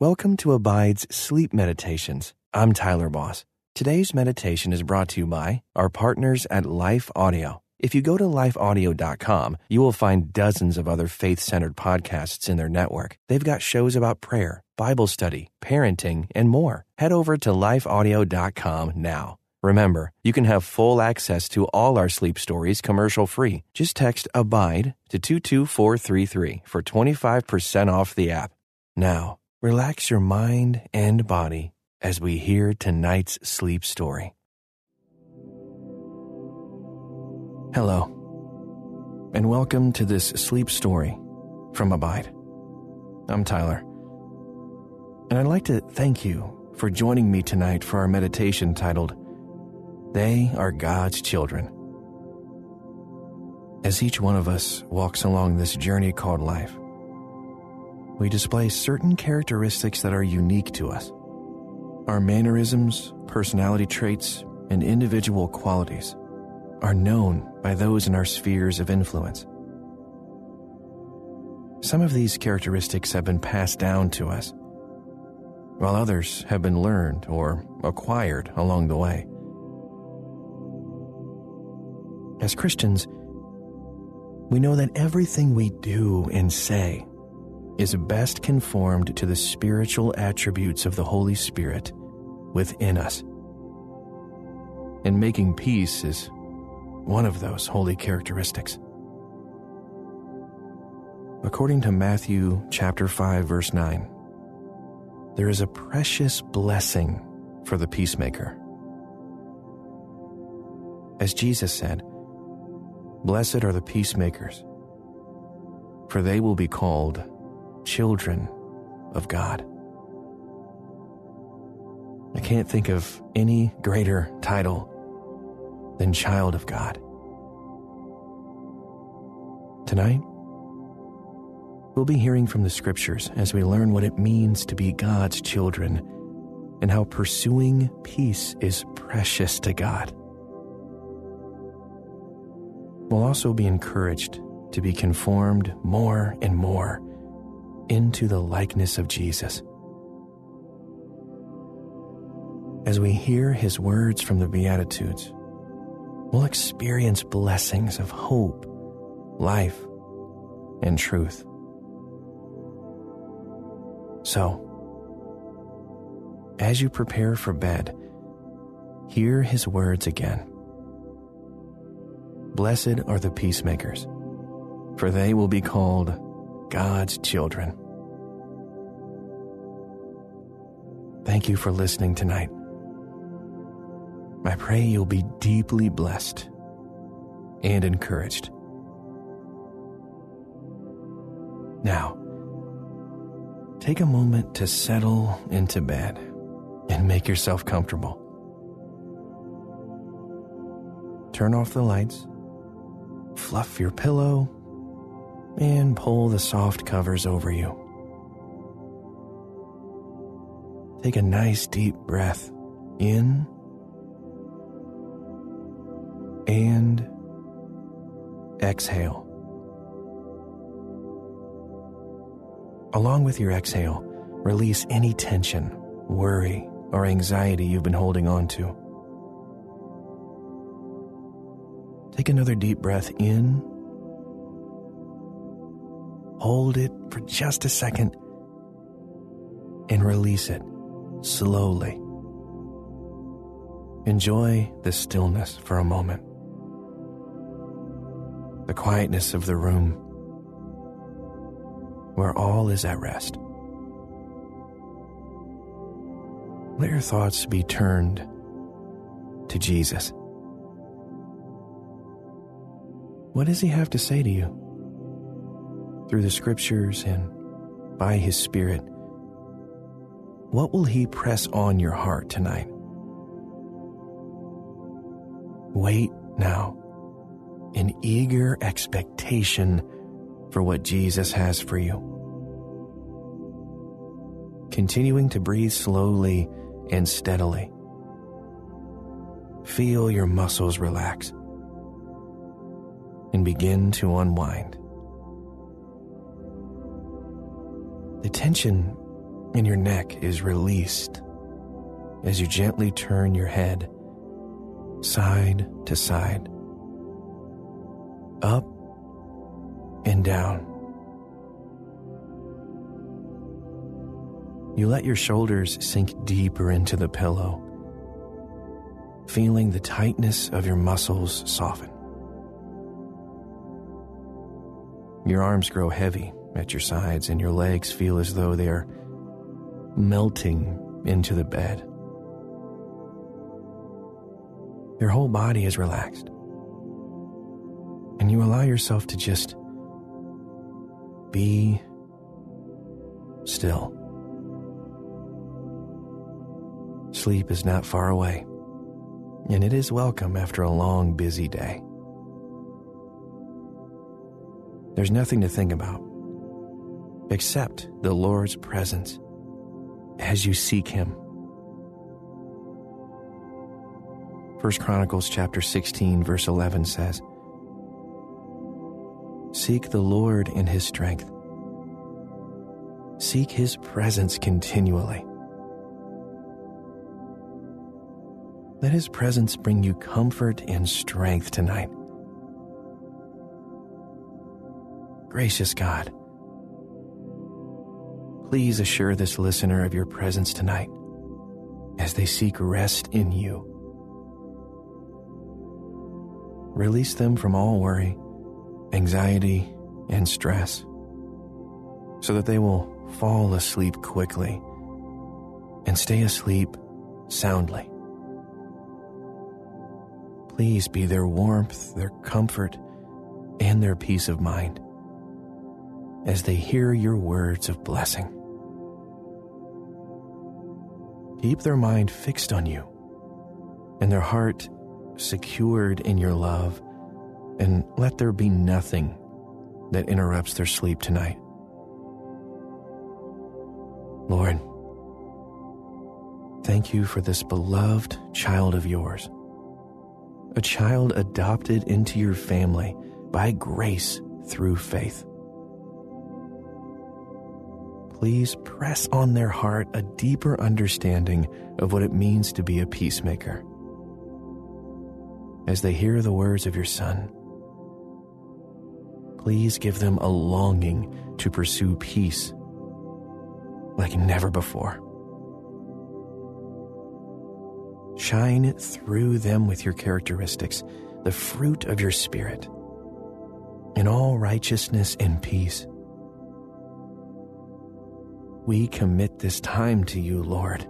Welcome to Abide's Sleep Meditations. I'm Tyler Boss. Today's meditation is brought to you by our partners at Life Audio. If you go to lifeaudio.com, you will find dozens of other faith centered podcasts in their network. They've got shows about prayer, Bible study, parenting, and more. Head over to lifeaudio.com now. Remember, you can have full access to all our sleep stories commercial free. Just text ABIDE to 22433 for 25% off the app. Now, relax your mind and body as we hear tonight's sleep story. Hello, and welcome to this sleep story from Abide. I'm Tyler, and I'd like to thank you for joining me tonight for our meditation titled they are God's children. As each one of us walks along this journey called life, we display certain characteristics that are unique to us. Our mannerisms, personality traits, and individual qualities are known by those in our spheres of influence. Some of these characteristics have been passed down to us, while others have been learned or acquired along the way. As Christians, we know that everything we do and say is best conformed to the spiritual attributes of the Holy Spirit within us. And making peace is one of those holy characteristics. According to Matthew chapter 5 verse 9, there is a precious blessing for the peacemaker. As Jesus said, Blessed are the peacemakers, for they will be called children of God. I can't think of any greater title than child of God. Tonight, we'll be hearing from the scriptures as we learn what it means to be God's children and how pursuing peace is precious to God We'll also be encouraged to be conformed more and more into the likeness of Jesus. As we hear his words from the Beatitudes, we'll experience blessings of hope, life, and truth. So, as you prepare for bed, hear his words again. Blessed are the peacemakers, for they will be called God's children. Thank you for listening tonight. I pray you'll be deeply blessed and encouraged. Now, take a moment to settle into bed and make yourself comfortable. Turn off the lights fluff your pillow, and pull the soft covers over you. Take a nice deep breath in and exhale. Along with your exhale, release any tension, worry, or anxiety you've been holding on to. Take another deep breath in. Hold it for just a second and release it slowly. Enjoy the stillness for a moment, the quietness of the room where all is at rest. Let your thoughts be turned to Jesus. What does he have to say to you? Through the scriptures and by his spirit, what will he press on your heart tonight? Wait now in eager expectation for what Jesus has for you. Continuing to breathe slowly and steadily. Feel your muscles relax and begin to unwind. The tension in your neck is released as you gently turn your head side to side, up and down. You let your shoulders sink deeper into the pillow, feeling the tightness of your muscles soften. Your arms grow heavy at your sides, and your legs feel as though they are melting into the bed. Your whole body is relaxed, and you allow yourself to just be still. Sleep is not far away, and it is welcome after a long, busy day. There's nothing to think about except the Lord's presence as you seek Him. 1 Chronicles chapter 16 verse 11 says, Seek the Lord in His strength. Seek His presence continually. Let His presence bring you comfort and strength tonight. Gracious God, please assure this listener of your presence tonight as they seek rest in you. Release them from all worry, anxiety, and stress so that they will fall asleep quickly and stay asleep soundly. Please be their warmth, their comfort, and their peace of mind as they hear your words of blessing. Keep their mind fixed on you and their heart secured in your love, and let there be nothing that interrupts their sleep tonight. Lord, thank you for this beloved child of yours, a child adopted into your family by grace through faith please press on their heart a deeper understanding of what it means to be a peacemaker. As they hear the words of your Son, please give them a longing to pursue peace like never before. Shine through them with your characteristics, the fruit of your Spirit, in all righteousness and peace we commit this time to you, Lord.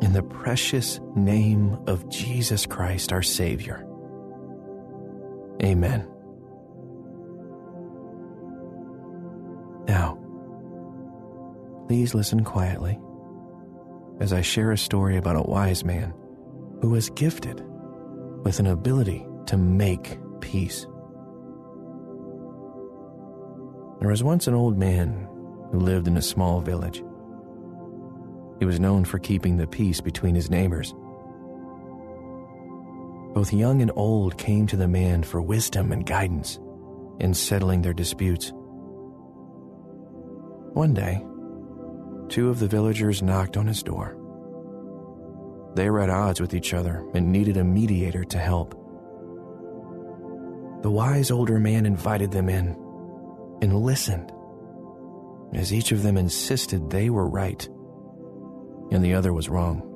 In the precious name of Jesus Christ, our Savior. Amen. Now, please listen quietly as I share a story about a wise man who was gifted with an ability to make peace. There was once an old man who lived in a small village. He was known for keeping the peace between his neighbors. Both young and old came to the man for wisdom and guidance in settling their disputes. One day, two of the villagers knocked on his door. They were at odds with each other and needed a mediator to help. The wise older man invited them in and listened as each of them insisted they were right and the other was wrong.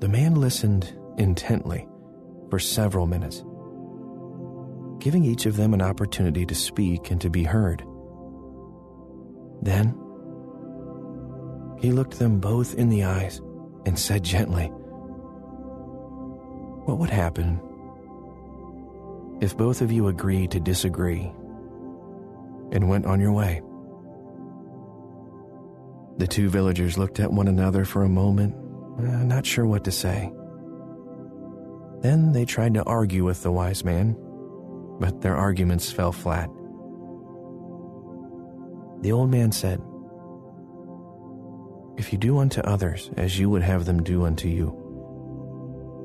The man listened intently for several minutes, giving each of them an opportunity to speak and to be heard. Then, he looked them both in the eyes and said gently, What would happen if both of you agreed to disagree and went on your way. The two villagers looked at one another for a moment, uh, not sure what to say. Then they tried to argue with the wise man, but their arguments fell flat. The old man said, If you do unto others as you would have them do unto you,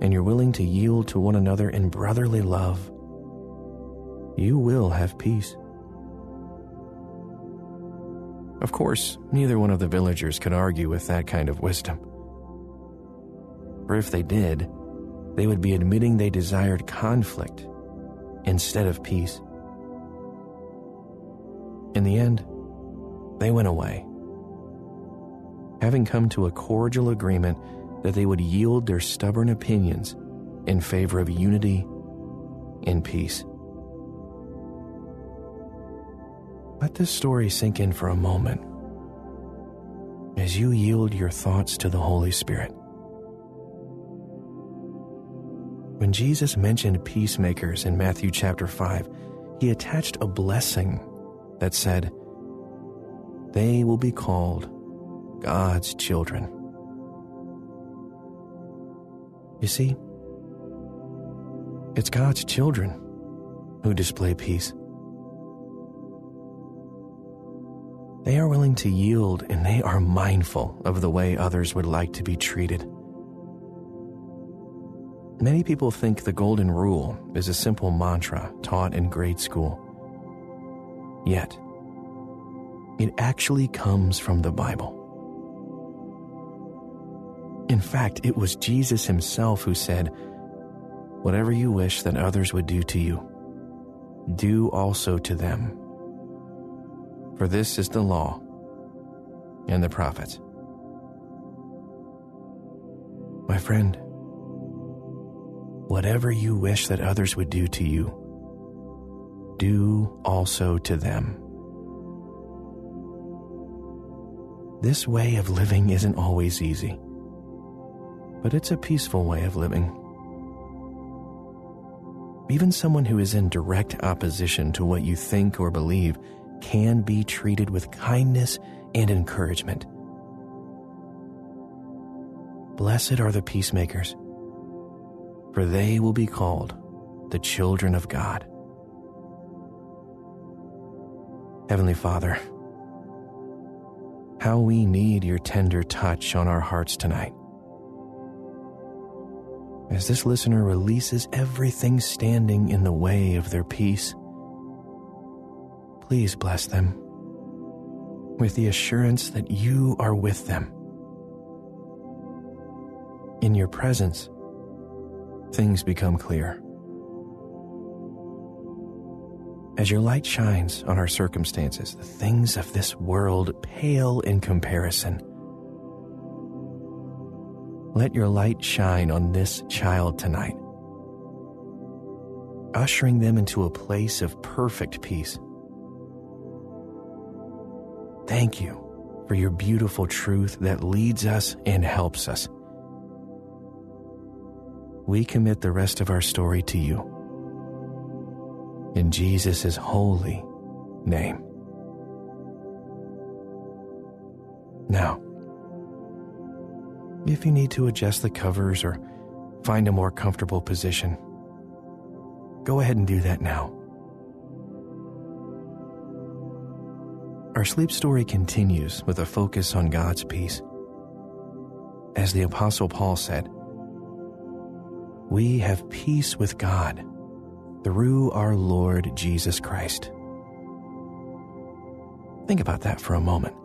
and you're willing to yield to one another in brotherly love, you will have peace. Of course, neither one of the villagers could argue with that kind of wisdom. For if they did, they would be admitting they desired conflict instead of peace. In the end, they went away, having come to a cordial agreement that they would yield their stubborn opinions in favor of unity and peace. Let this story sink in for a moment as you yield your thoughts to the Holy Spirit. When Jesus mentioned peacemakers in Matthew chapter 5, he attached a blessing that said, They will be called God's children. You see, it's God's children who display peace. They are willing to yield and they are mindful of the way others would like to be treated. Many people think the Golden Rule is a simple mantra taught in grade school. Yet, it actually comes from the Bible. In fact, it was Jesus himself who said, Whatever you wish that others would do to you, do also to them. For this is the law and the prophets. My friend, whatever you wish that others would do to you, do also to them. This way of living isn't always easy, but it's a peaceful way of living. Even someone who is in direct opposition to what you think or believe can be treated with kindness and encouragement. Blessed are the peacemakers for they will be called the children of God. Heavenly Father, how we need your tender touch on our hearts tonight. As this listener releases everything standing in the way of their peace, please bless them with the assurance that you are with them. In your presence, things become clear. As your light shines on our circumstances, the things of this world pale in comparison. Let your light shine on this child tonight, ushering them into a place of perfect peace. Thank you for your beautiful truth that leads us and helps us we commit the rest of our story to you. In Jesus' holy name. Now, if you need to adjust the covers or find a more comfortable position, go ahead and do that now. Our sleep story continues with a focus on God's peace. As the Apostle Paul said, we have peace with God through our Lord Jesus Christ. Think about that for a moment.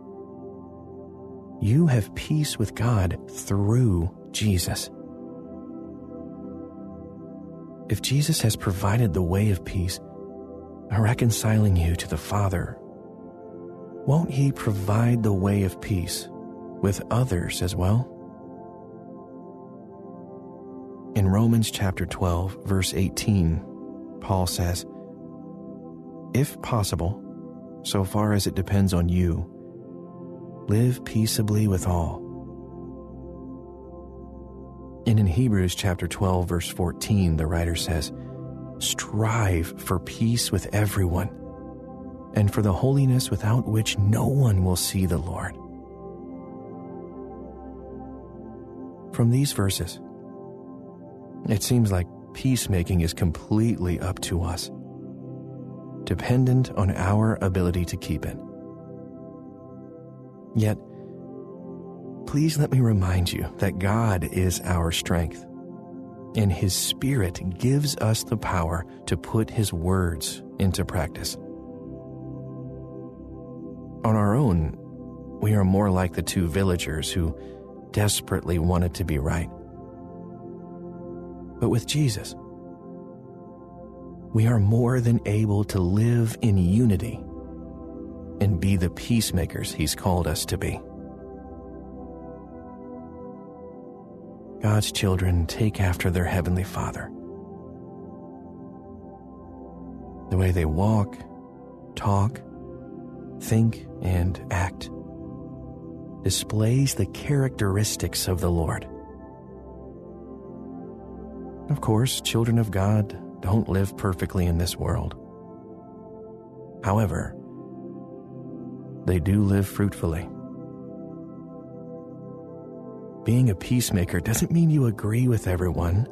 You have peace with God through Jesus. If Jesus has provided the way of peace, reconciling you to the Father, won't He provide the way of peace with others as well? In Romans chapter 12, verse 18, Paul says, If possible, so far as it depends on you, live peaceably with all. And in Hebrews chapter 12, verse 14, the writer says, Strive for peace with everyone, and for the holiness without which no one will see the Lord. From these verses, it seems like peacemaking is completely up to us, dependent on our ability to keep it. Yet, please let me remind you that God is our strength, and His Spirit gives us the power to put His words into practice. On our own, we are more like the two villagers who desperately wanted to be right. But with Jesus, we are more than able to live in unity and be the peacemakers He's called us to be. God's children take after their Heavenly Father. The way they walk, talk, think, and act displays the characteristics of the Lord. Of course, children of God don't live perfectly in this world. However, they do live fruitfully. Being a peacemaker doesn't mean you agree with everyone,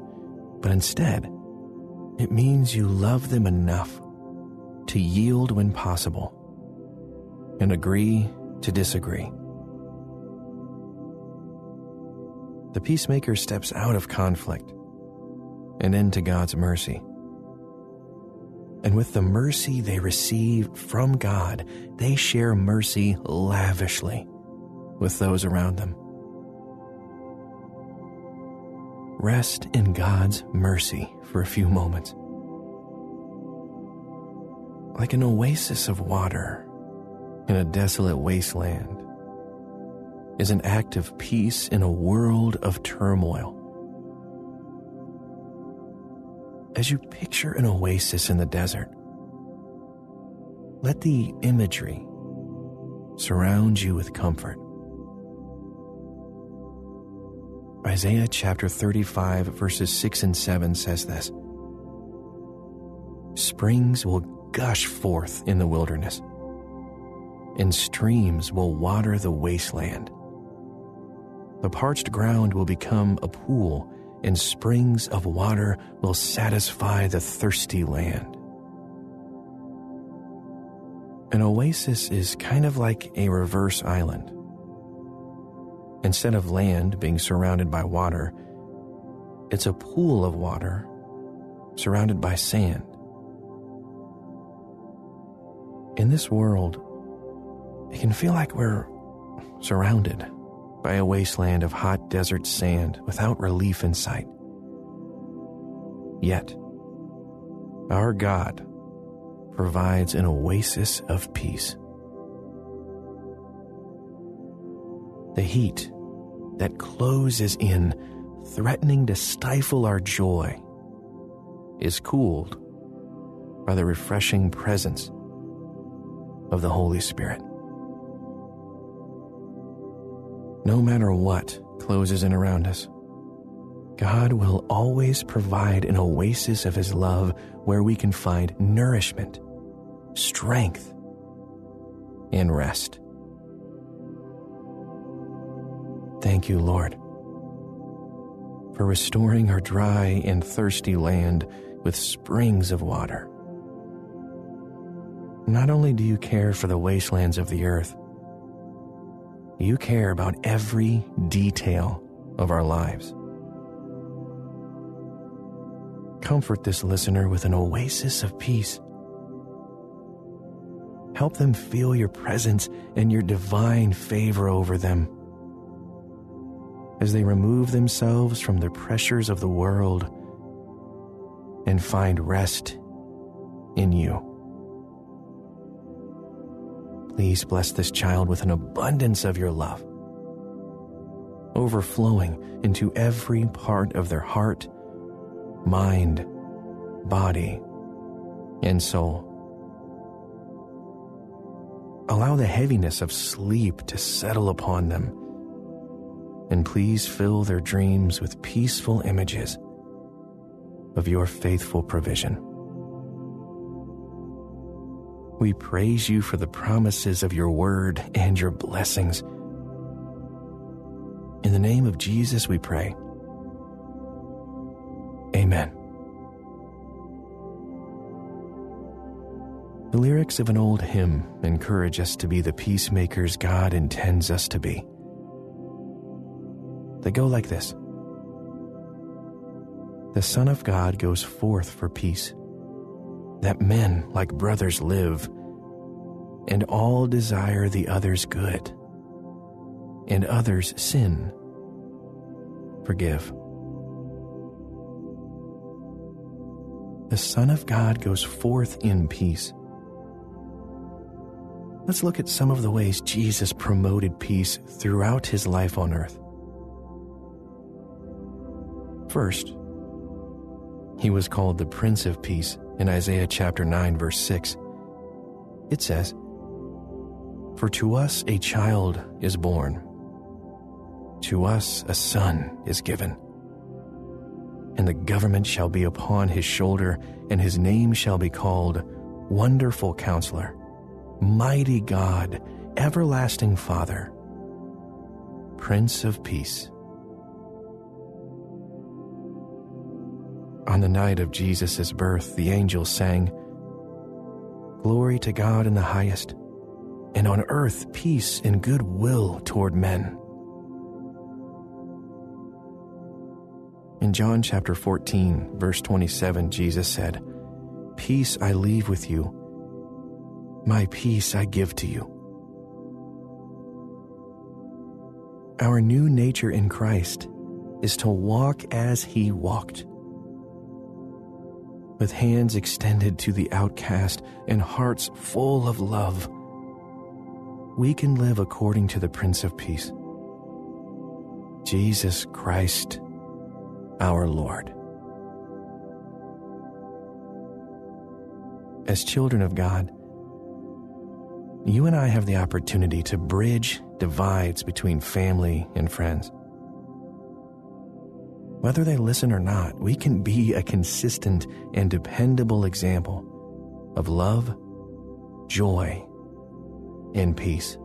but instead, it means you love them enough to yield when possible and agree to disagree. The peacemaker steps out of conflict and into God's mercy. And with the mercy they receive from God, they share mercy lavishly with those around them. Rest in God's mercy for a few moments. Like an oasis of water in a desolate wasteland is an act of peace in a world of turmoil. As you picture an oasis in the desert, let the imagery surround you with comfort. Isaiah chapter 35, verses 6 and 7 says this Springs will gush forth in the wilderness, and streams will water the wasteland. The parched ground will become a pool, and springs of water will satisfy the thirsty land. An oasis is kind of like a reverse island. Instead of land being surrounded by water, it's a pool of water surrounded by sand. In this world, it can feel like we're surrounded by a wasteland of hot desert sand without relief in sight. Yet, our God provides an oasis of peace. The heat that closes in, threatening to stifle our joy, is cooled by the refreshing presence of the Holy Spirit. No matter what closes in around us, God will always provide an oasis of His love where we can find nourishment, strength, and rest. Thank you, Lord, for restoring our dry and thirsty land with springs of water. Not only do you care for the wastelands of the earth, you care about every detail of our lives. Comfort this listener with an oasis of peace. Help them feel your presence and your divine favor over them. As they remove themselves from the pressures of the world and find rest in you. Please bless this child with an abundance of your love, overflowing into every part of their heart, mind, body, and soul. Allow the heaviness of sleep to settle upon them, and please fill their dreams with peaceful images of your faithful provision. We praise you for the promises of your word and your blessings. In the name of Jesus, we pray. Amen. The lyrics of an old hymn encourage us to be the peacemakers God intends us to be. They go like this The Son of God goes forth for peace that men like brothers live, and all desire the other's good. and others sin, forgive. The Son of God goes forth in peace. Let's look at some of the ways Jesus promoted peace throughout his life on earth. First, he was called the Prince of Peace in Isaiah chapter 9, verse 6. It says, For to us a child is born, to us a son is given, and the government shall be upon his shoulder, and his name shall be called Wonderful Counselor, Mighty God, Everlasting Father, Prince of Peace. On the night of Jesus' birth, the angels sang, Glory to God in the highest, and on earth peace and goodwill toward men. In John chapter 14, verse 27, Jesus said, Peace I leave with you, my peace I give to you. Our new nature in Christ is to walk as he walked with hands extended to the outcast and hearts full of love, we can live according to the Prince of Peace, Jesus Christ, our Lord. As children of God, you and I have the opportunity to bridge divides between family and friends. Whether they listen or not, we can be a consistent and dependable example of love, joy, and peace.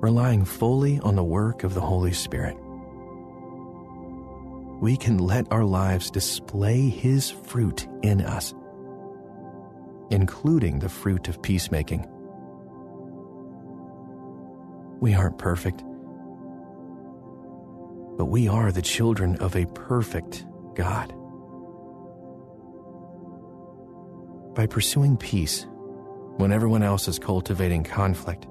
Relying fully on the work of the Holy Spirit, we can let our lives display His fruit in us, including the fruit of peacemaking. We aren't perfect but we are the children of a perfect God. By pursuing peace when everyone else is cultivating conflict,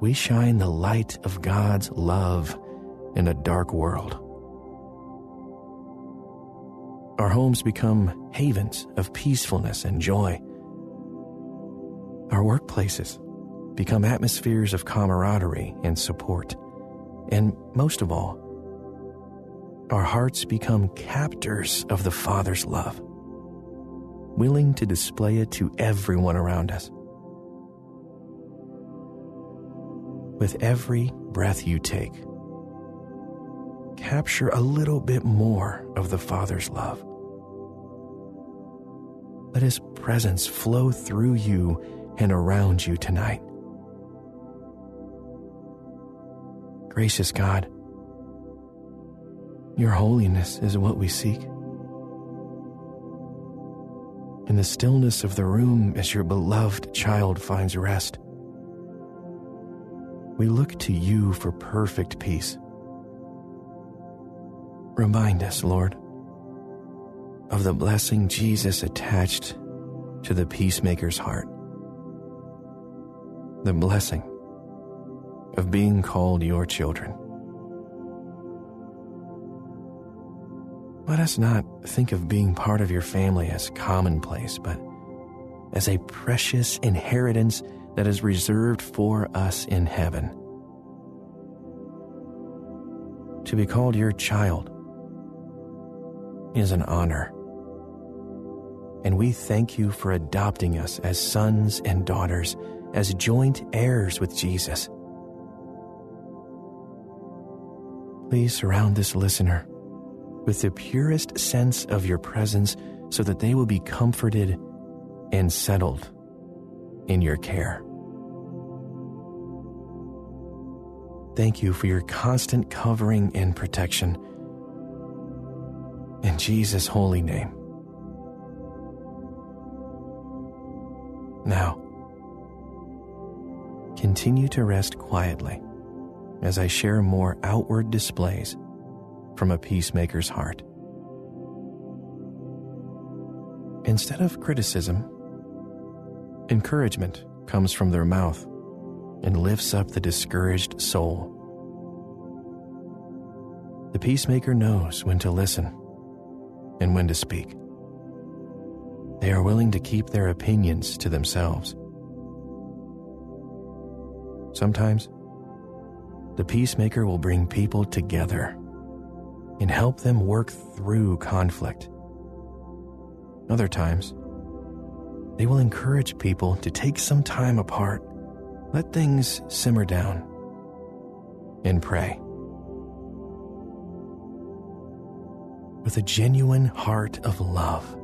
we shine the light of God's love in a dark world. Our homes become havens of peacefulness and joy. Our workplaces become atmospheres of camaraderie and support. And most of all, our hearts become captors of the Father's love, willing to display it to everyone around us. With every breath you take, capture a little bit more of the Father's love. Let His presence flow through you and around you tonight. Gracious God, your holiness is what we seek. In the stillness of the room, as your beloved child finds rest, we look to you for perfect peace. Remind us, Lord, of the blessing Jesus attached to the peacemaker's heart. The blessing of being called your children. Let us not think of being part of your family as commonplace, but as a precious inheritance that is reserved for us in heaven. To be called your child is an honor. And we thank you for adopting us as sons and daughters, as joint heirs with Jesus. Please surround this listener with the purest sense of your presence so that they will be comforted and settled in your care. Thank you for your constant covering and protection. In Jesus' holy name. Now, continue to rest quietly as I share more outward displays from a peacemaker's heart. Instead of criticism, encouragement comes from their mouth and lifts up the discouraged soul. The peacemaker knows when to listen and when to speak. They are willing to keep their opinions to themselves. Sometimes, the peacemaker will bring people together and help them work through conflict. Other times, they will encourage people to take some time apart, let things simmer down, and pray. With a genuine heart of love,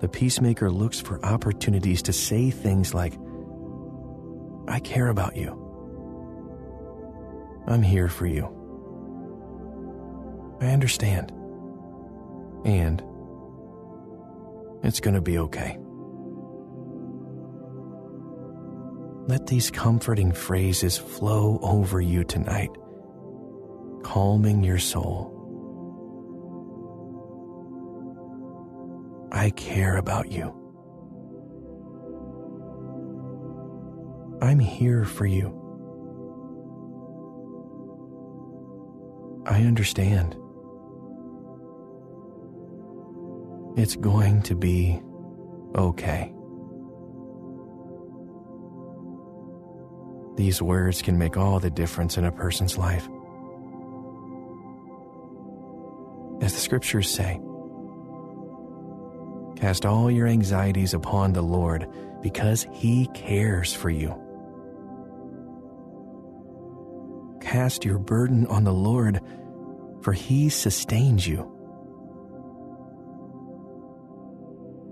the peacemaker looks for opportunities to say things like, I care about you. I'm here for you. I understand. And it's going to be okay. Let these comforting phrases flow over you tonight, calming your soul. I care about you. I'm here for you. I understand. It's going to be okay. These words can make all the difference in a person's life. As the scriptures say, cast all your anxieties upon the Lord because he cares for you. Cast your burden on the Lord, for he sustains you.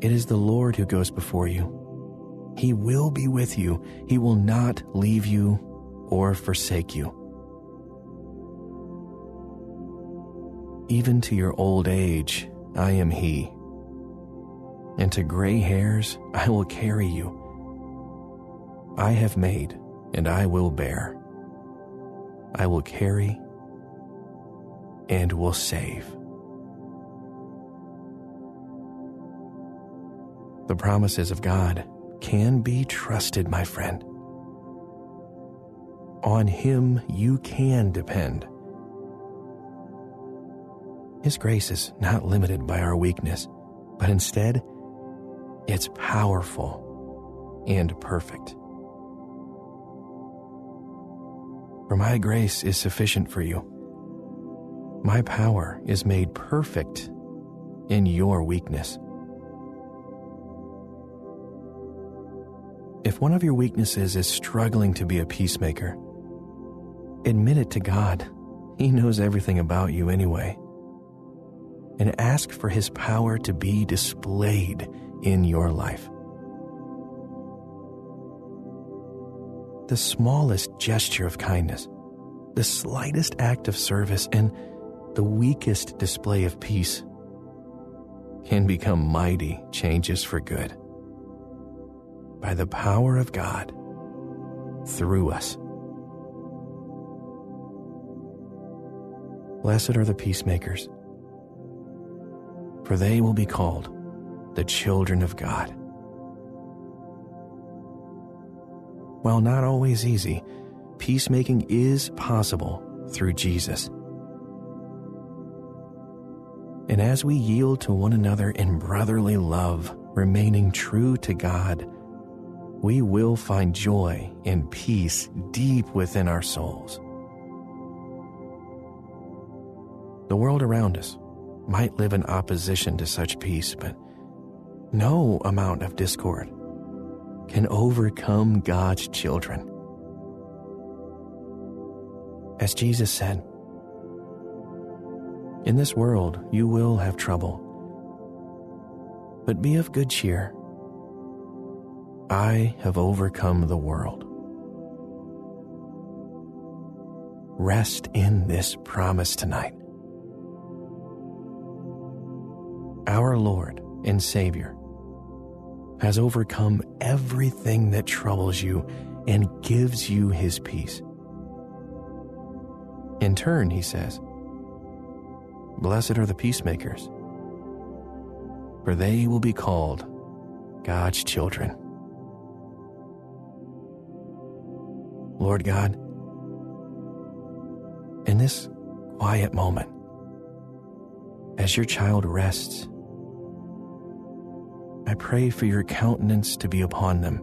It is the Lord who goes before you. He will be with you. He will not leave you or forsake you. Even to your old age, I am He. And to gray hairs, I will carry you. I have made, and I will bear. I will carry and will save. The promises of God can be trusted, my friend. On Him you can depend. His grace is not limited by our weakness, but instead, it's powerful and perfect. For my grace is sufficient for you. My power is made perfect in your weakness. If one of your weaknesses is struggling to be a peacemaker, admit it to God. He knows everything about you anyway. And ask for His power to be displayed in your life. The smallest gesture of kindness, the slightest act of service, and the weakest display of peace can become mighty changes for good by the power of God through us. Blessed are the peacemakers, for they will be called the children of God. While not always easy, peacemaking is possible through Jesus. And as we yield to one another in brotherly love, remaining true to God, we will find joy and peace deep within our souls. The world around us might live in opposition to such peace, but no amount of discord can overcome God's children. As Jesus said, In this world you will have trouble, but be of good cheer I have overcome the world. Rest in this promise tonight. Our Lord and Savior has overcome everything that troubles you and gives you his peace. In turn, he says, Blessed are the peacemakers, for they will be called God's children. Lord God, in this quiet moment, as your child rests, I pray for your countenance to be upon them.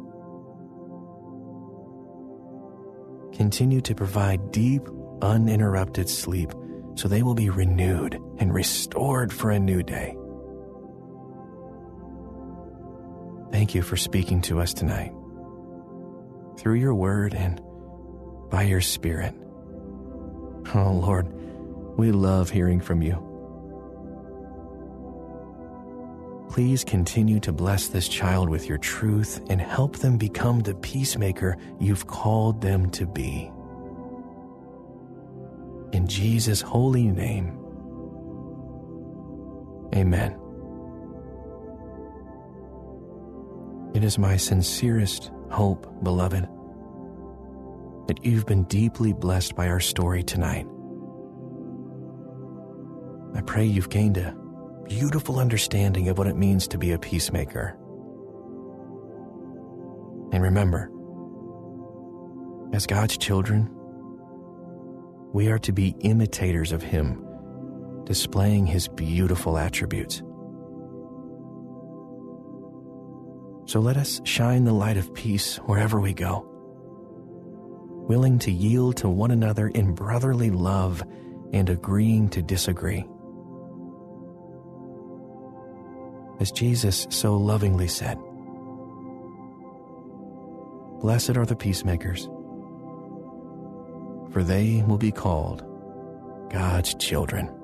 Continue to provide deep, uninterrupted sleep so they will be renewed and restored for a new day. Thank you for speaking to us tonight through your word and by your spirit. Oh Lord, we love hearing from you. Please continue to bless this child with your truth and help them become the peacemaker you've called them to be. In Jesus' holy name, amen. It is my sincerest hope, beloved, that you've been deeply blessed by our story tonight. I pray you've gained a beautiful understanding of what it means to be a peacemaker. And remember, as God's children, we are to be imitators of Him, displaying His beautiful attributes. So let us shine the light of peace wherever we go, willing to yield to one another in brotherly love and agreeing to disagree. As Jesus so lovingly said, Blessed are the peacemakers for they will be called God's children.